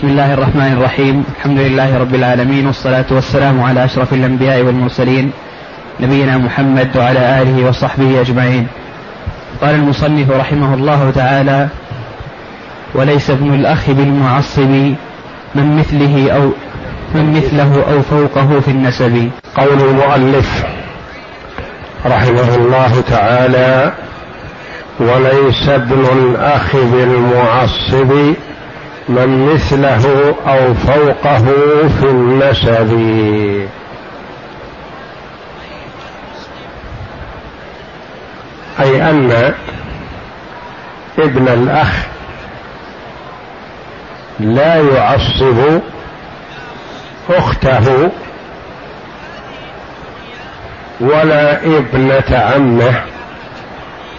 بسم الله الرحمن الرحيم. الحمد لله رب العالمين والصلاة والسلام على أشرف الأنبياء والمرسلين نبينا محمد وعلى آله وصحبه أجمعين. قال المصنف رحمه الله تعالى وليس ابن الأخ بالمعصب من مثله أو من مثله أو فوقه في النسب. قول المؤلف رحمه الله تعالى وليس ابن الأخ بالمعصب من مثله أو فوقه في النسب. أي أن ابن الأخ لا يعصب أخته ولا ابنة عمه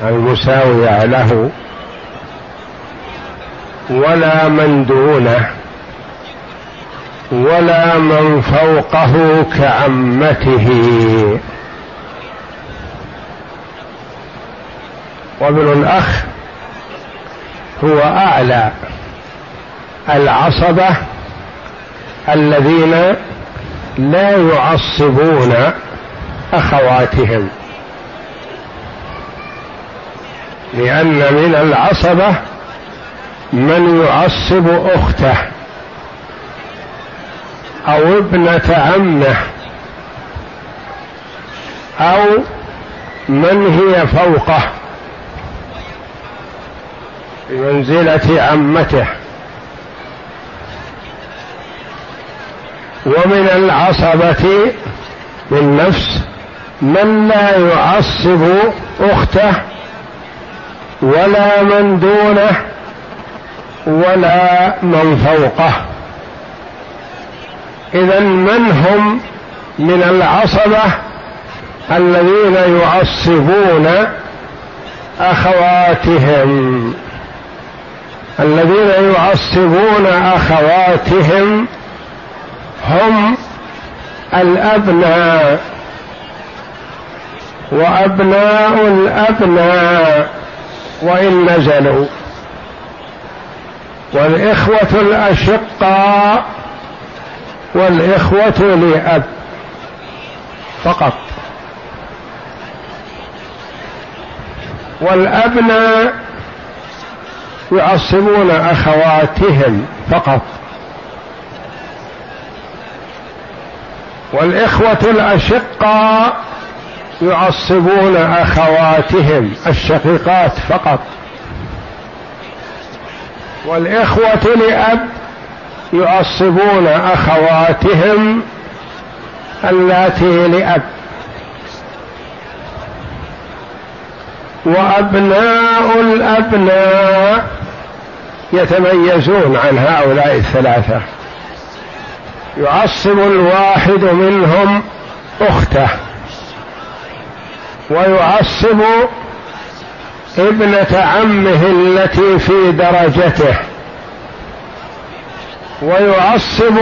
المساوية له. ولا من دونه ولا من فوقه كعمته. وابن الأخ هو أعلى العصبة الذين لا يعصبون أخواتهم لأن من العصبة من يعصب أخته أو ابنة عمه أو من هي فوقه بمنزلة عمته. ومن العصبة بالنفس من لا يعصب أخته ولا من دونه ولا من فوقه. اذا من هم من العصبة الذين يعصبون أخواتهم؟ الذين يعصبون أخواتهم هم الأبناء. وأبناء الأبناء وإن نزلوا. والإخوة الأشقاء والإخوة لأب. فقط. والأبناء يعصبون أخواتهم فقط. والإخوة الأشقاء يعصبون أخواتهم الشقيقات فقط. والإخوة لأب يعصبون أخواتهم اللاتي لأب. وأبناء الأبناء يتميزون عن هؤلاء الثلاثة. يعصب الواحد منهم أخته. ويعصب ابنة عمه التي في درجته. ويعصب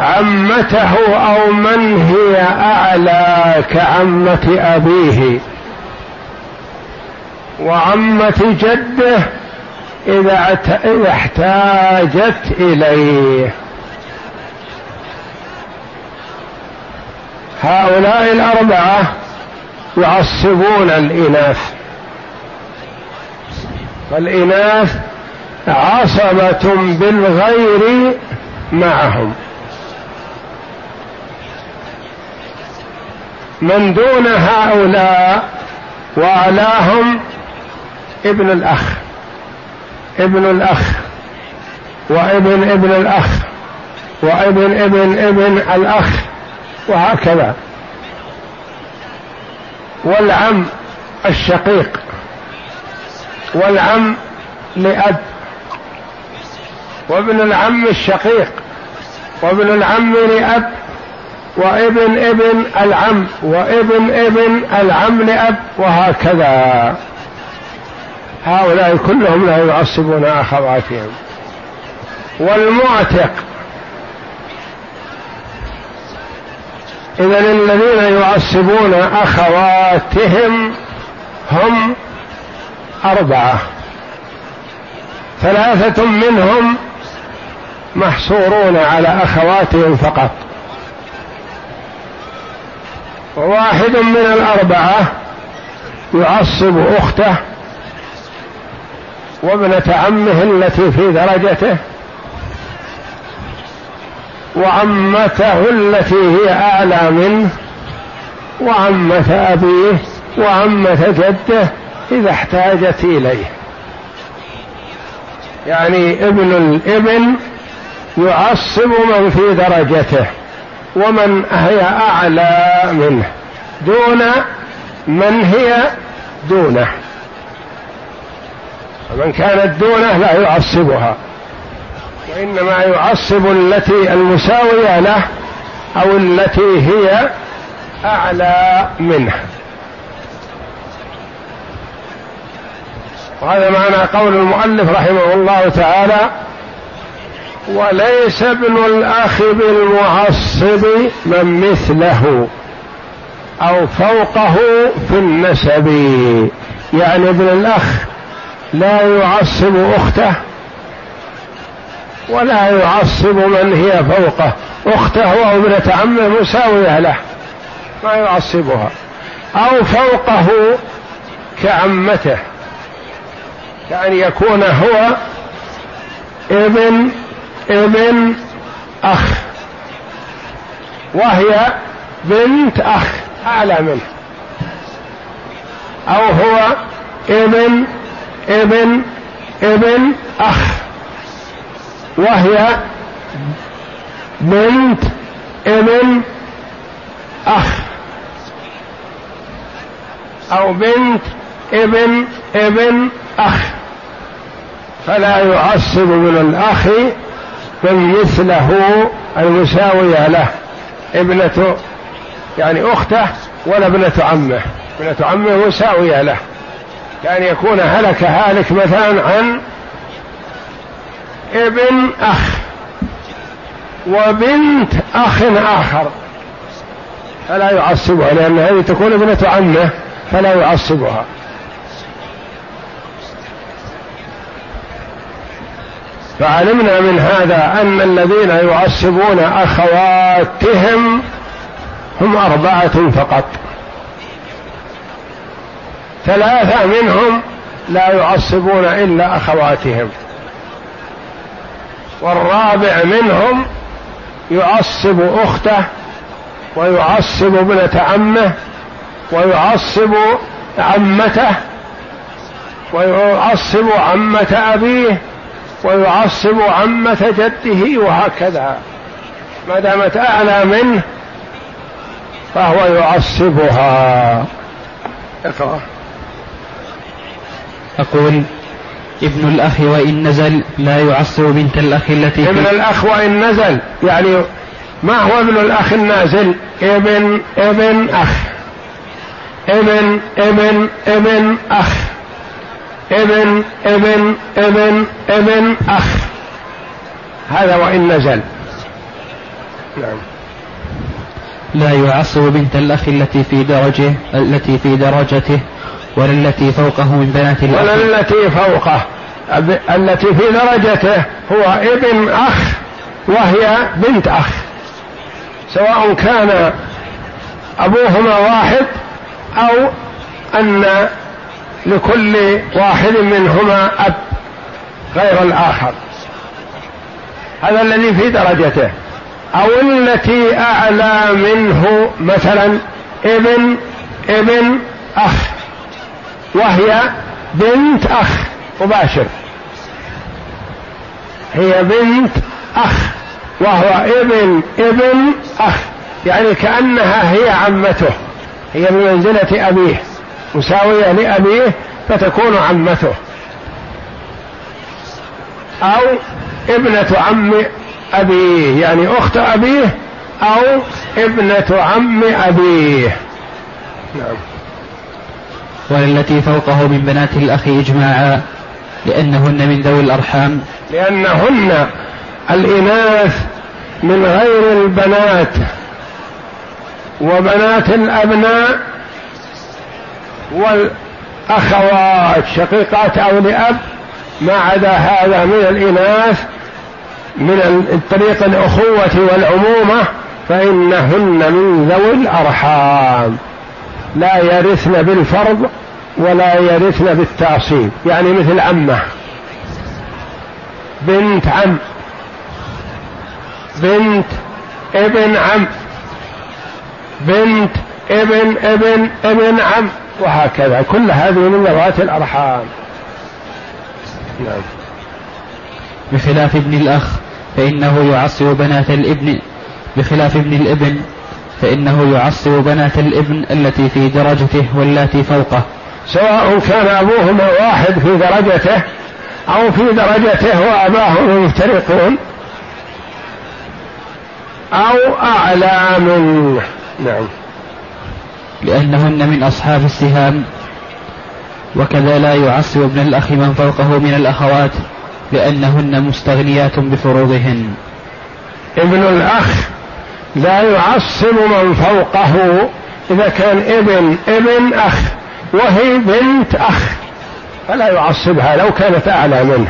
عمته أو من هي أعلى كعمة أبيه. وعمة جده إذا احتاجت إليه. هؤلاء الأربعة يعصبون الإناث. فالإناث عصبة بالغير معهم. من دون هؤلاء وأعلاهم ابن الأخ ابن الأخ وابن ابن الأخ وابن ابن ابن الأخ وهكذا. والعم الشقيق والعم لأب وابن العم الشقيق وابن العم لأب وابن ابن العم وابن ابن العم لأب وهكذا. هؤلاء كلهم لا يعصبون أخواتهم والمعتق إذا الذين يعصبون أخواتهم هم أربعة. ثلاثة منهم محصورون على أخواتهم فقط. وواحد من الأربعة يعصب أخته وابنة عمه التي في درجته وعمته التي هي أعلى منه وعمة أبيه وعمة جده إذا احتاجت إليه. يعني ابن الإبن يعصب من في درجته ومن هي أعلى منه. دون من هي دونه. ومن كانت دونه لا يعصبها. وإنما يعصب التي المساوية له أو التي هي أعلى منه. وهذا معنى قول المؤلف رحمه الله تعالى وليس ابن الأخ بالمعصب من مثله أو فوقه في النسب. يعني ابن الأخ لا يعصب أخته ولا يعصب من هي فوقه. أخته أو ابنة عمه مساوية له. ما يعصبها. أو فوقه كعمته. كأن يكون هو ابن ابن أخ. وهي بنت أخ أعلى منه. أو هو ابن ابن ابن أخ. وهي بنت ابن أخ. أو بنت ابن ابن أخ. فلا يعصب من الأخ من مثله المساوية له. ابنة يعني أخته ولا ابنة عمه. ابنة عمه مساوية له. كان يكون هلك هالك مثلا عن ابن أخ وبنت أخ آخر. فلا يعصبها لأن هذه تكون ابنة عمه فلا يعصبها. فعلمنا من هذا أن الذين يعصبون أخواتهم هم أربعة فقط. ثلاثة منهم لا يعصبون إلا أخواتهم. والرابع منهم يعصب أخته ويعصب ابنة عمه ويعصب عمته ويعصب عمة أبيه ويعصب عمة جده وهكذا. ما دامت أعلى منه فهو يعصبها. اقرأ. أقول ابن الأخ وإن نزل لا يعصب بنت الأخ التي ابن الأخ وإن نزل. يعني ما هو ابن الأخ النازل؟ ابن ابن أخ. ابن ابن ابن أخ. ابن ابن ابن ابن أخ. هذا وإن نزل. نعم. لا يعصب بنت الأخ التي في درجه التي في درجته ولا التي فوقه من بنات الأخ. ولا التي فوقه. التي في درجته هو ابن أخ وهي بنت أخ. سواء كان أبوهما واحد أو أن لكل واحد منهما أب غير الآخر. هذا الذي في درجته. أو التي أعلى منه مثلا ابن ابن أخ وهي بنت أخ. مباشر. هي بنت أخ وهو ابن ابن أخ يعني كأنها هي عمته. هي بمنزلة أبيه مساوية لأبيه فتكون عمته. أو ابنة عم أبيه يعني أخت أبيه أو ابنة عم أبيه. نعم. والتي فوقه من بنات الأخ إجماعا. لأنهن من ذوي الأرحام. لأنهن الإناث من غير البنات. وبنات الأبناء والأخوات شقيقات أو لأب ما عدا هذا من الإناث من الطريق الأخوة والعمومة فإنهن من ذوي الأرحام. لا يرثن بالفرض ولا يرثن بالتعصيب. يعني مثل عمه. بنت عم. بنت ابن عم. بنت ابن ابن ابن عم. وهكذا. كل هذه من ذوات الأرحام. نعم. بخلاف ابن الأخ فإنه يعصب بنات الابن. بخلاف ابن الابن فإنه يعصب بنات الابن التي في درجته والتي فوقه. سواء كان أبوهما واحد في درجته أو في درجته وأباهما مفترقون أو أعلى منه. نعم. لأنهن من أصحاب السهام وكذا لا يعصب ابن الأخ من فوقه من الأخوات لأنهن مستغنيات بفروضهن. ابن الأخ لا يعصب من فوقه إذا كان ابن ابن أخ. وهي بنت أخ فلا يعصبها لو كانت أعلى منه.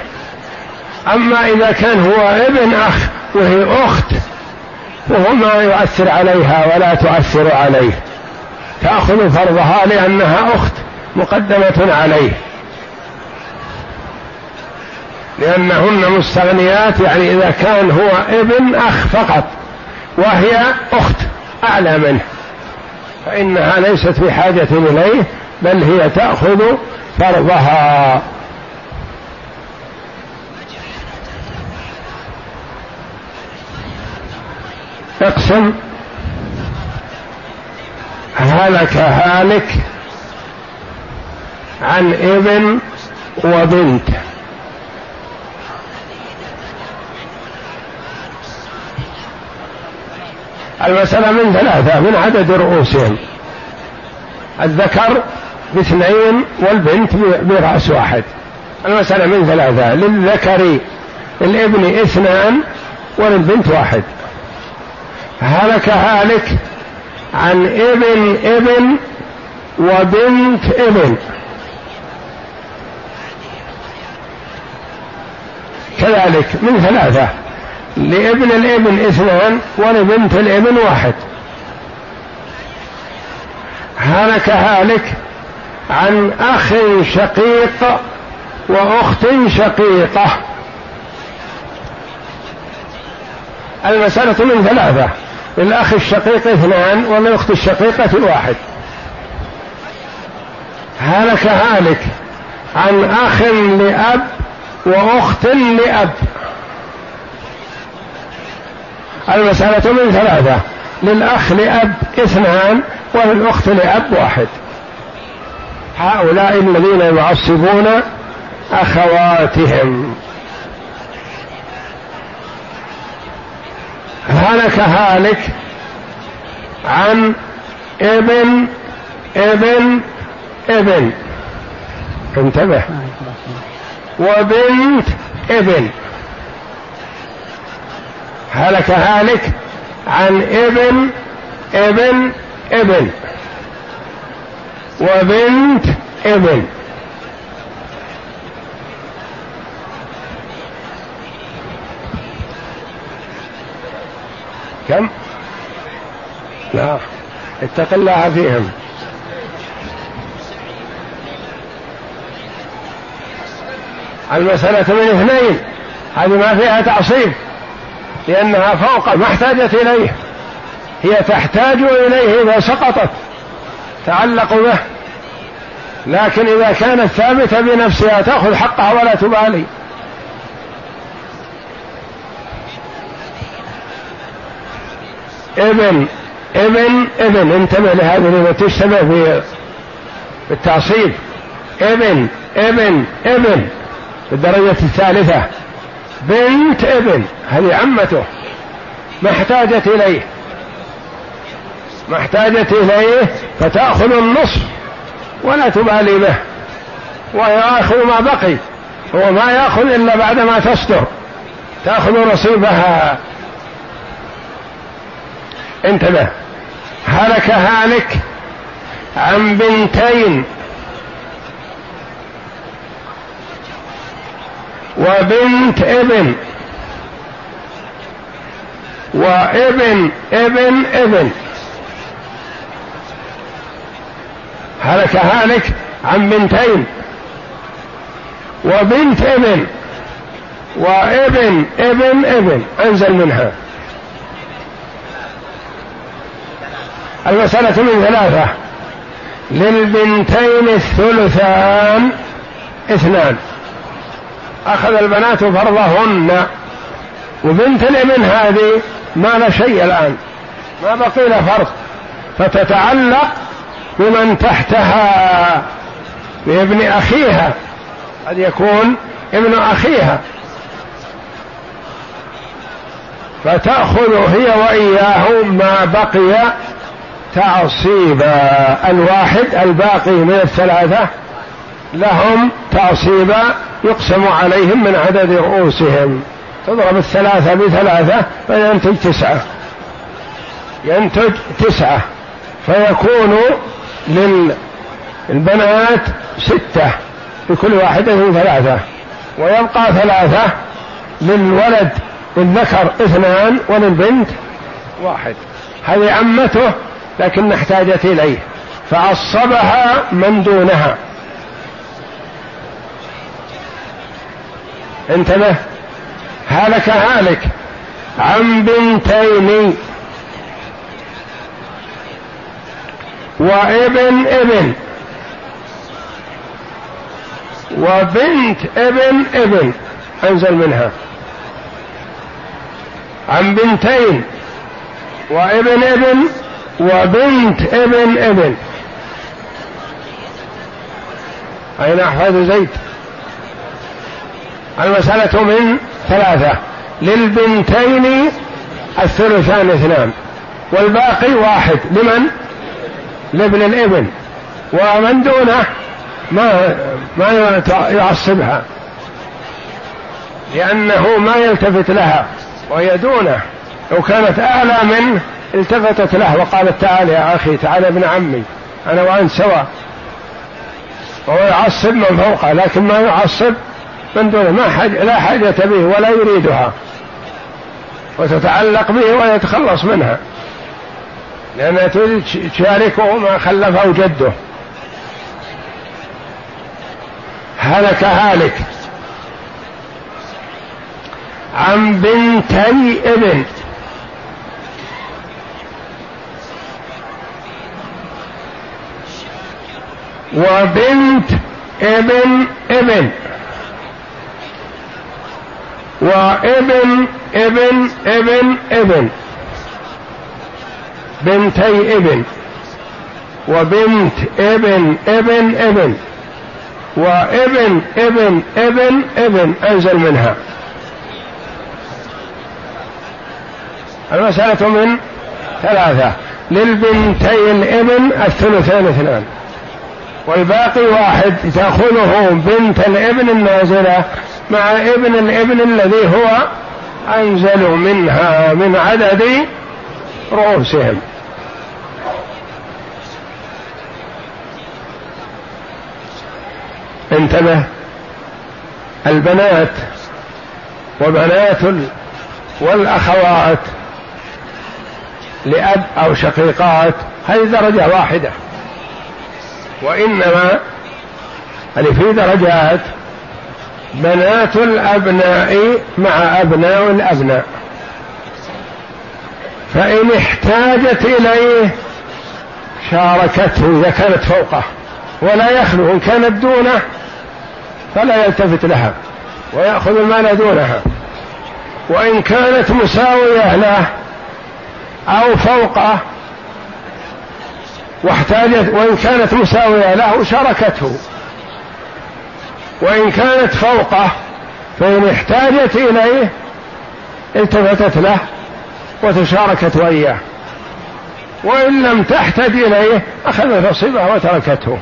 أما إذا كان هو ابن أخ وهي أخت وهو ما يؤثر عليها ولا تؤثر عليه. تأخذ فرضها لأنها أخت مقدمة عليه. لأنهن مستغنيات يعني إذا كان هو ابن أخ فقط وهي أخت أعلى منه. فإنها ليست في حاجة إليه بل هي تأخذ فرضها. اقسم. هلك هالك عن ابن وبنت. المسألة من ثلاثة من عدد رؤوسهم. الذكر باثنين والبنت برأس واحد. المسألة من ثلاثة. للذكر الابن اثنان وللبنت واحد. هلك هالك عن ابن ابن وبنت ابن. كذلك من ثلاثة. لابن الابن اثنان ولبنت الابن واحد. هلك هالك عن أخ شقيق وأخت شقيقة. المسألة من ثلاثة للاخ الشقيق اثنان وللاخت الشقيقة واحد. هلك هالك عن أخ لأب وأخت لأب. المسألة من ثلاثة للأخ لأب اثنان وللأخت لأب واحد. هؤلاء الذين يعصبون أخواتهم. هلك هالك عن ابن ابن ابن. انتبه. وبنت ابن. هلك هالك عن ابن ابن ابن. وبنت ابن. كم؟ لا اتق الله فيهم. المسألة من اثنين. هذه ما فيها تعصيب لأنها فوق ما احتاجت إليه. هي تحتاج إليه إذا سقطت تعلق به. لكن إذا كانت ثابتة بنفسها تأخذ حقها ولا تبالي. ابن ابن ابن انتبه لهذه لما تشتبه في بالتعصيب ابن ابن ابن الدرجة الثالثة. بنت ابن هذه عمته. ما احتاجت إليه. ما احتاجت إليه فتأخذ النصف ولا تبالي به. ويأخذ ما بقي. هو ما يأخذ إلا بعدما تصدر تأخذ نصيبها. انتبه. هلك هالك عن بنتين. وبنت ابن. وابن ابن ابن. هلك هالك عن بنتين وبنت ابن وابن ابن ابن. انزل منها. المسألة من ثلاثة. للبنتين الثلثان اثنان. أخذ البنات فرضهن. وبنت الابن هذه ما لا شيء الآن. ما بقي فرض. فتتعلق بمن تحتها بابن أخيها قد يكون ابن أخيها. فتأخذ هي وإياه ما بقي تعصيبا الواحد الباقي من الثلاثة لهم تعصيبا يقسم عليهم من عدد رؤوسهم. تضرب الثلاثة بثلاثة فينتج تسعة. ينتج تسعة. فيكون للبنات ستة لكل واحدة ثلاثة ويبقى ثلاثة للولد للذكر اثنان وللبنت واحد. هذه عمته لكن احتاجت إليه فعصبها من دونها. انتبه هلك هالك عن بنتين. وابن ابن. وبنت ابن ابن. أنزل منها. عن بنتين. وابن ابن. وبنت ابن ابن. أين أحفاد زيد؟ المسألة من ثلاثة. للبنتين الثلثان اثنان. والباقي واحد. لمن؟ لابن الابن ومن دونه ما ما يعصبها. لأنه ما يلتفت لها وهي دونه. لو كانت أعلى منه التفتت له وقالت تعال يا أخي تعال ابن عمي أنا وأنت سوا. وهو يعصب من فوقه لكن ما يعصب من دونه. ما حاج لا حاجة به ولا يريدها. وتتعلق به ويتخلص منها. لأنها تشاركه ما خلفه جده. هلك هالك. عن بنتي ابن. وبنت ابن ابن. وابن ابن ابن ابن. بنتي ابن وبنت ابن ابن ابن وابن ابن ابن ابن أنزل منها. المسألة من ثلاثة. للبنتي الابن الثلثان اثنان. والباقي واحد تأخذه بنت الابن النازلة مع ابن الابن الذي هو أنزل منها من عدد رؤوسهم. انتبه. البنات وبنات والأخوات لأب أو شقيقات هذه درجة واحدة. وإنما اللي في درجات بنات الأبناء مع أبناء الأبناء. فإن احتاجت إليه شاركته إذا كانت فوقه ولا يخلو إن كانت دونه فلا يلتفت لها ويأخذ المال دونها. وإن كانت مساوية له أو فوقه واحتاجت وإن كانت مساوية له شاركته. وإن كانت فوقه فإن احتاجت إليه التفتت له وتشاركت وإياه. وإن لم تحتج إليه أخذت نصيبها وتركته.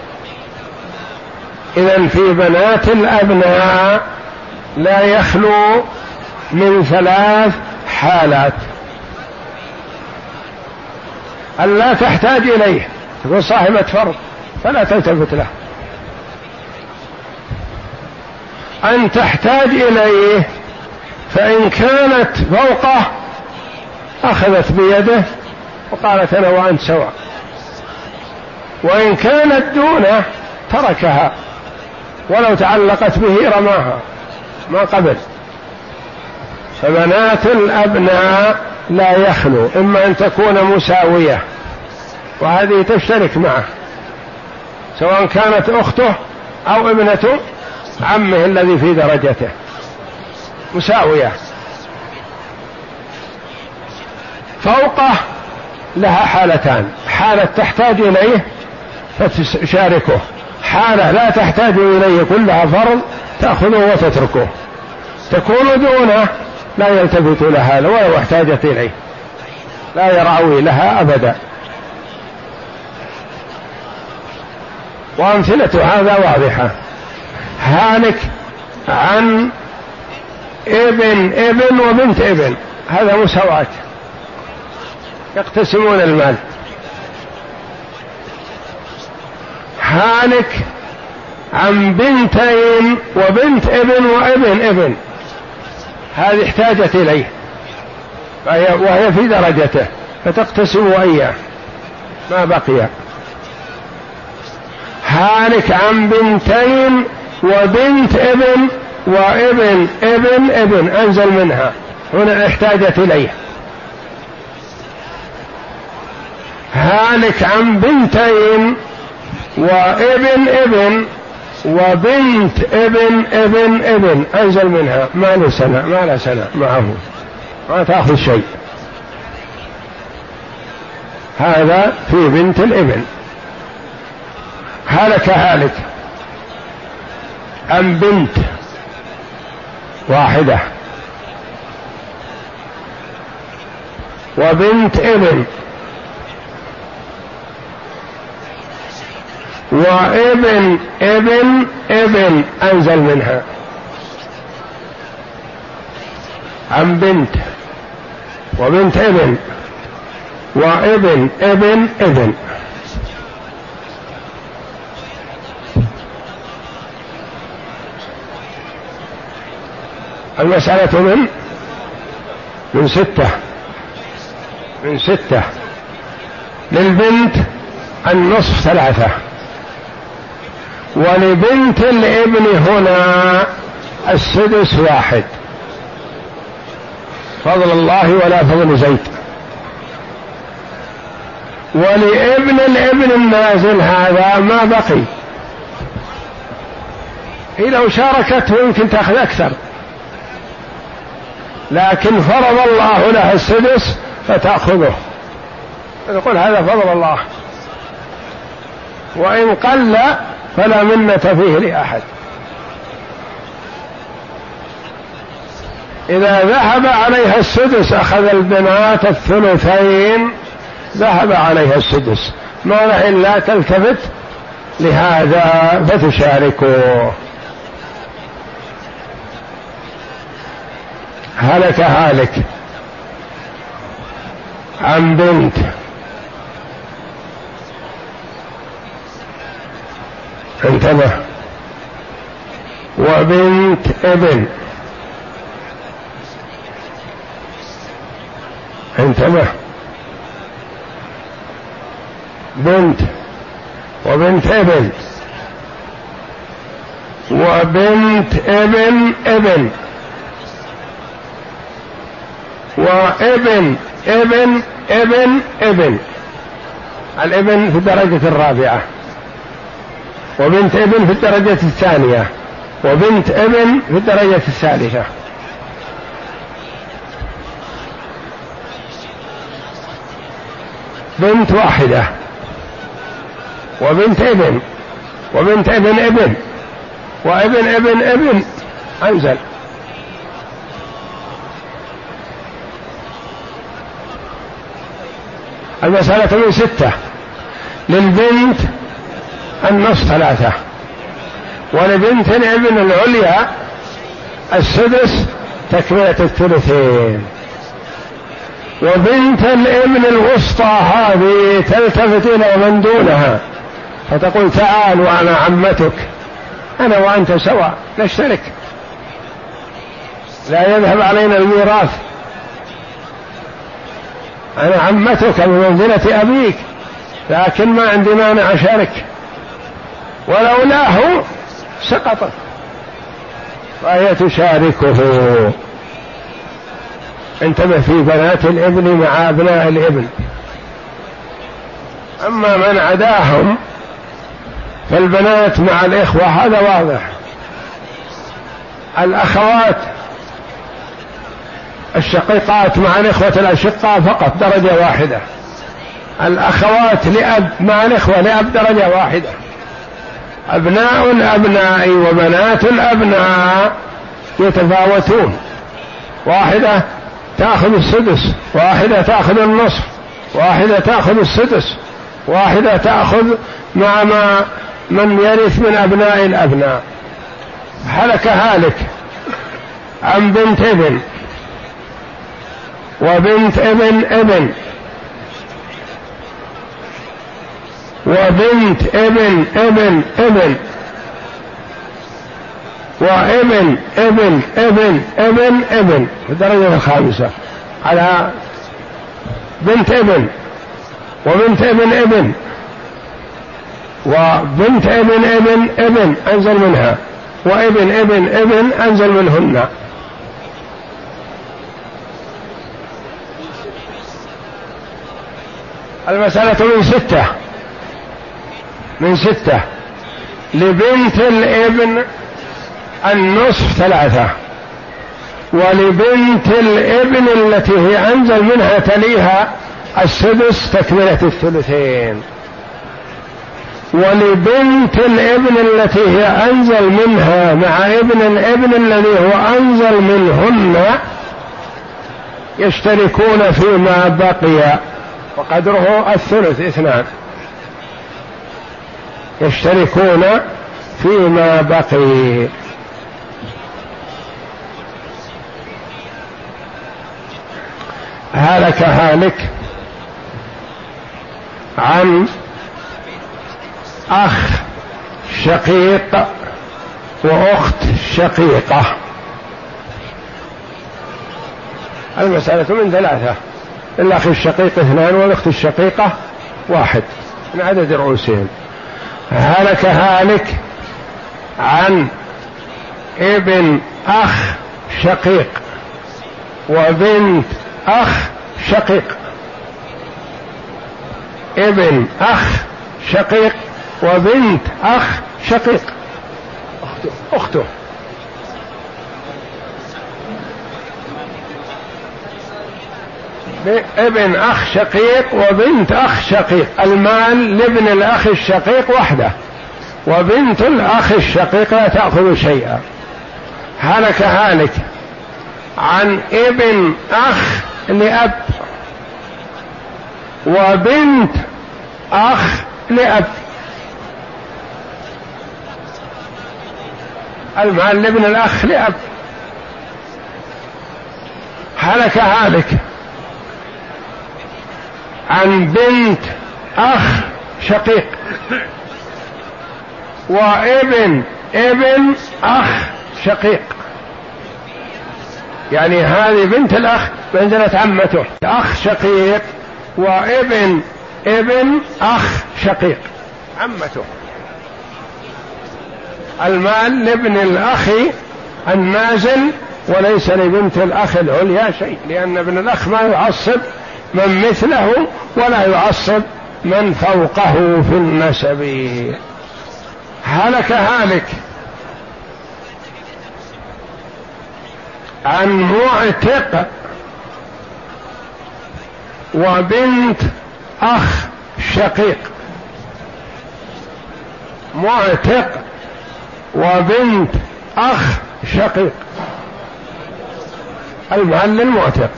إذا في بنات الأبناء لا يخلو من ثلاث حالات. ألا تحتاج إليه تكون صاحبة فرض فلا تلتفت له. أن تحتاج إليه فإن كانت فوقه أخذت بيده وقالت أنا وأنت سواء. وإن كانت دونه تركها. ولو تعلقت به رماها ما قبل. فبنات الأبناء لا يخلو إما أن تكون مساوية وهذه تشترك معه سواء كانت أخته أو ابنة عمه الذي في درجته. مساوية. فوقه لها حالتان حالة تحتاج إليه فتشاركه. حالة لا تحتاج إليه كلها فرض تأخذه وتتركه. تكون دونه لا يلتفت لها ولو احتاجت إليه. لا يرعوي لها أبدا. وأمثلة هذا واضحة. هالك عن ابن ابن وبنت ابن. هذا مساواة. يقتسمون المال. هالك عن بنتين وبنت ابن وابن ابن. هذه احتاجت إليه. وهي, في درجته. فتقتسم اياه ما بقي. هالك عن بنتين وبنت ابن وابن ابن ابن. أنزل منها. هنا احتاجت إليه. هالك عن بنتين وابن ابن وبنت ابن ابن ابن. أنزل منها. ما له سنة. ما له سنة. معه. ما تأخذ شيء. هذا في بنت الابن. هلك هالك عن بنت واحدة. وبنت ابن. وإبن إبن إبن أنزل منها. عن بنت وبنت إبن. وإبن إبن إبن. المسألة من؟ من ستة. من ستة. للبنت النصف ثلاثة. ولبنت الابن هنا السدس واحد. فضل الله ولا فضل زيد. ولابن الابن النازل هذا ما بقي. هي لو شاركته يمكن تأخذ أكثر. لكن فرض الله لها السدس فتأخذه. يقول هذا فضل الله. وإن قل فلا منة فيه لأحد. إذا ذهب عليها السدس أخذ البنات الثلثين ذهب عليها السدس. ما إلا تلتفت لهذا فتشاركه هلك هالك. عن بنت. انتبه. وبنت ابن. انتبه. بنت. وبنت ابن. وبنت ابن ابن. وابن ابن ابن ابن. الابن في الدرجة الرابعة. وبنت ابن في الدرجة الثانية. وبنت ابن في الدرجة الثالثة. بنت واحدة. وبنت ابن. وبنت ابن ابن. وابن ابن ابن. أنزل. المسألة من ستة. للبنت النص ثلاثة. ولبنت الابن العليا السدس تكملة الثلثين. وبنت الابن الوسطى هذه تلتفت إلى من دونها فتقول تعال وأنا عمتك أنا وأنت سواء نشترك. لا يذهب علينا الميراث. أنا عمتك بمنزلة أبيك لكن ما عندي مانع أشارك. ولولاه سقطت فهي تشاركه. انتبه في بنات الابن مع أبناء الابن. أما من عداهم فالبنات مع الإخوة هذا واضح. الأخوات الشقيقات مع الإخوة الأشقاء فقط درجة واحدة. الأخوات لأب مع الإخوة لأب درجة واحدة. أبناء الأبناء وبنات الأبناء يتفاوتون. واحدة تأخذ السدس واحدة تأخذ النصف واحدة تأخذ السدس واحدة تأخذ مع ما من يرث من أبناء الأبناء. هلك هالك عن بنت ابن وبنت ابن ابن. وبنت ابن ابن ابن. وابن ابن ابن ابن ابن. في الدرجة الخامسة. على بنت ابن. وبنت ابن ابن. وبنت ابن ابن ابن. أنزل منها. وابن ابن ابن أنزل منهن. المسألة من ستة. من ستة لبنت الابن النصف ثلاثة ولبنت الابن التي هي أنزل منها تليها السدس تكملة الثلثين ولبنت الابن التي هي أنزل منها مع ابن الابن الذي هو أنزل منهن يشتركون فيما بقي وقدره الثلث اثنان يشتركون فيما بقي. هلك هالك عن أخ شقيق وأخت شقيقة. المسألة من ثلاثة الأخ الشقيق اثنان والأخت الشقيقة واحد من عدد رؤوسهم. هلك هالك عن ابن أخ شقيق وبنت أخ شقيق. ابن أخ شقيق وبنت أخ شقيق. أخته أخته. ابن أخ شقيق وبنت أخ شقيق. المال لابن الأخ الشقيق وحده وبنت الأخ الشقيق لا تأخذ شيئا. هلك هالك عن ابن أخ لأب وبنت أخ لأب. المال لابن الأخ لأب. هلك هالك. عن بنت أخ شقيق. وابن ابن أخ شقيق. يعني هذه بنت الأخ بنزلة عمته. أخ شقيق وابن ابن أخ شقيق. عمته. المال لابن الأخ النازل وليس لبنت الأخ العليا شيء لأن ابن الأخ ما يعصب من مثله ولا يعصب من فوقه في النسب. هلك هالك عن معتق وبنت أخ شقيق. معتق وبنت أخ شقيق. المال المعتق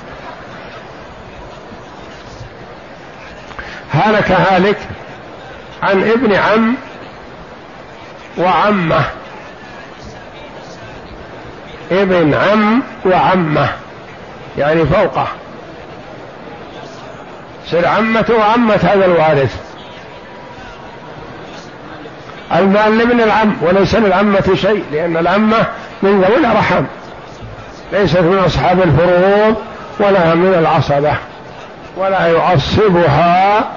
هلك هالك عن ابن عم وعمه. ابن عم وعمه يعني فوقه. سر عمته وعمة هذا الوارث. المال لابن العم وليس للعمة شيء لأن العمة من ذوي الأرحام. ليست من أصحاب الفروض ولا من العصبة ولا يعصبها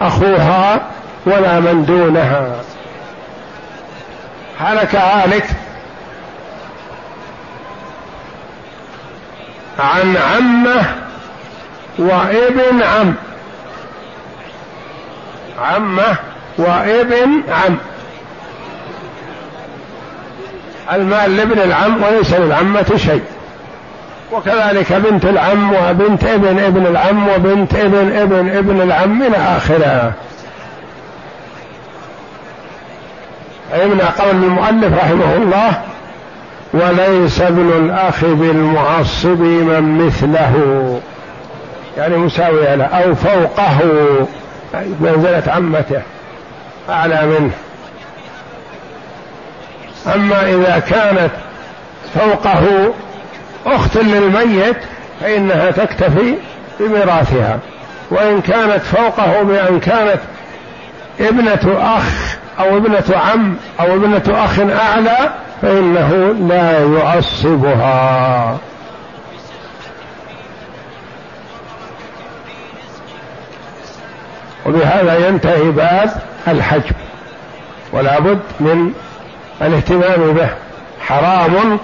أخوها ولا من دونها. هلك هالك عن عمه وابن عم. عمه وابن عم. المال لابن العم وليس للعمة شيء. وكذلك بنت العم وبنت ابن ابن العم وبنت ابن ابن ابن العم إلى آخره علمنا قول المؤلف رحمه الله وليس ابن الأخ بالمعصب من مثله. يعني مساوي له أو فوقه منزلة عمته أعلى منه. أما إذا كانت فوقه أخت للميت فإنها تكتفي بميراثها. وإن كانت فوقه بأن كانت ابنة أخ أو ابنة عم أو ابنة أخ أعلى فإنه لا يعصبها. وبهذا ينتهي باب الحجب. ولا بد من الاهتمام به. حرام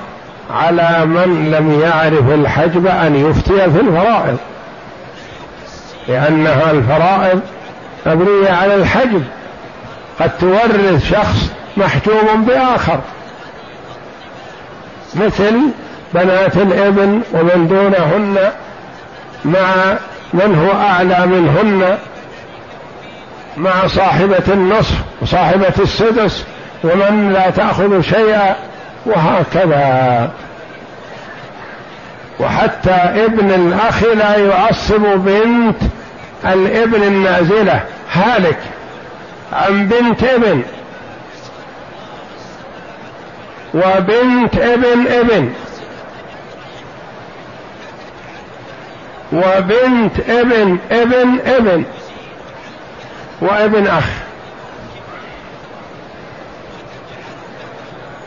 على من لم يعرف الحجب أن يفتي في الفرائض. لأنها الفرائض مبنية على الحجب. قد تورث شخص محجوب بآخر. مثل بنات الإبن ومن دونهن مع من هو أعلى منهن مع صاحبة النصف وصاحبة السدس ومن لا تأخذ شيئا وهكذا. وحتى ابن الأخ لا يعصب بنت الابن النازلة هالك عن بنت ابن. وبنت ابن ابن. وبنت ابن ابن ابن. وابن أخ.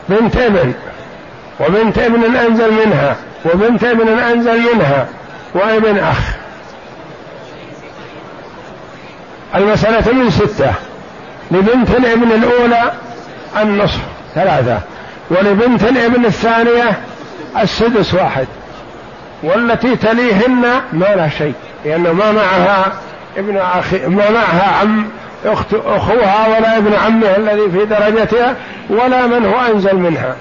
بنت ابن وبنت ابن أنزل منها وبنت ابن أنزل منها وابن أخ. المسألة من ستة. لبنت الابن الأولى النصف ثلاثة. ولبنت الابن الثانية السدس واحد. والتي تليهن ما لا شيء لأنه ما معها ابن أخي ما معها عم أخت أخوها ولا ابن عمها الذي في درجتها ولا من هو أنزل منها.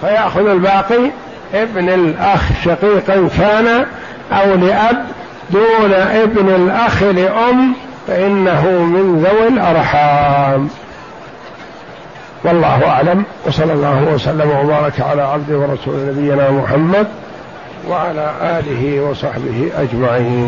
فيأخذ الباقي ابن الأخ شقيقا كان أو لأب دون ابن الأخ لأم فإنه من ذوي الأرحام. والله أعلم. وصلى الله وسلم وبارك على عبده ورسول نبينا محمد وعلى آله وصحبه أجمعين.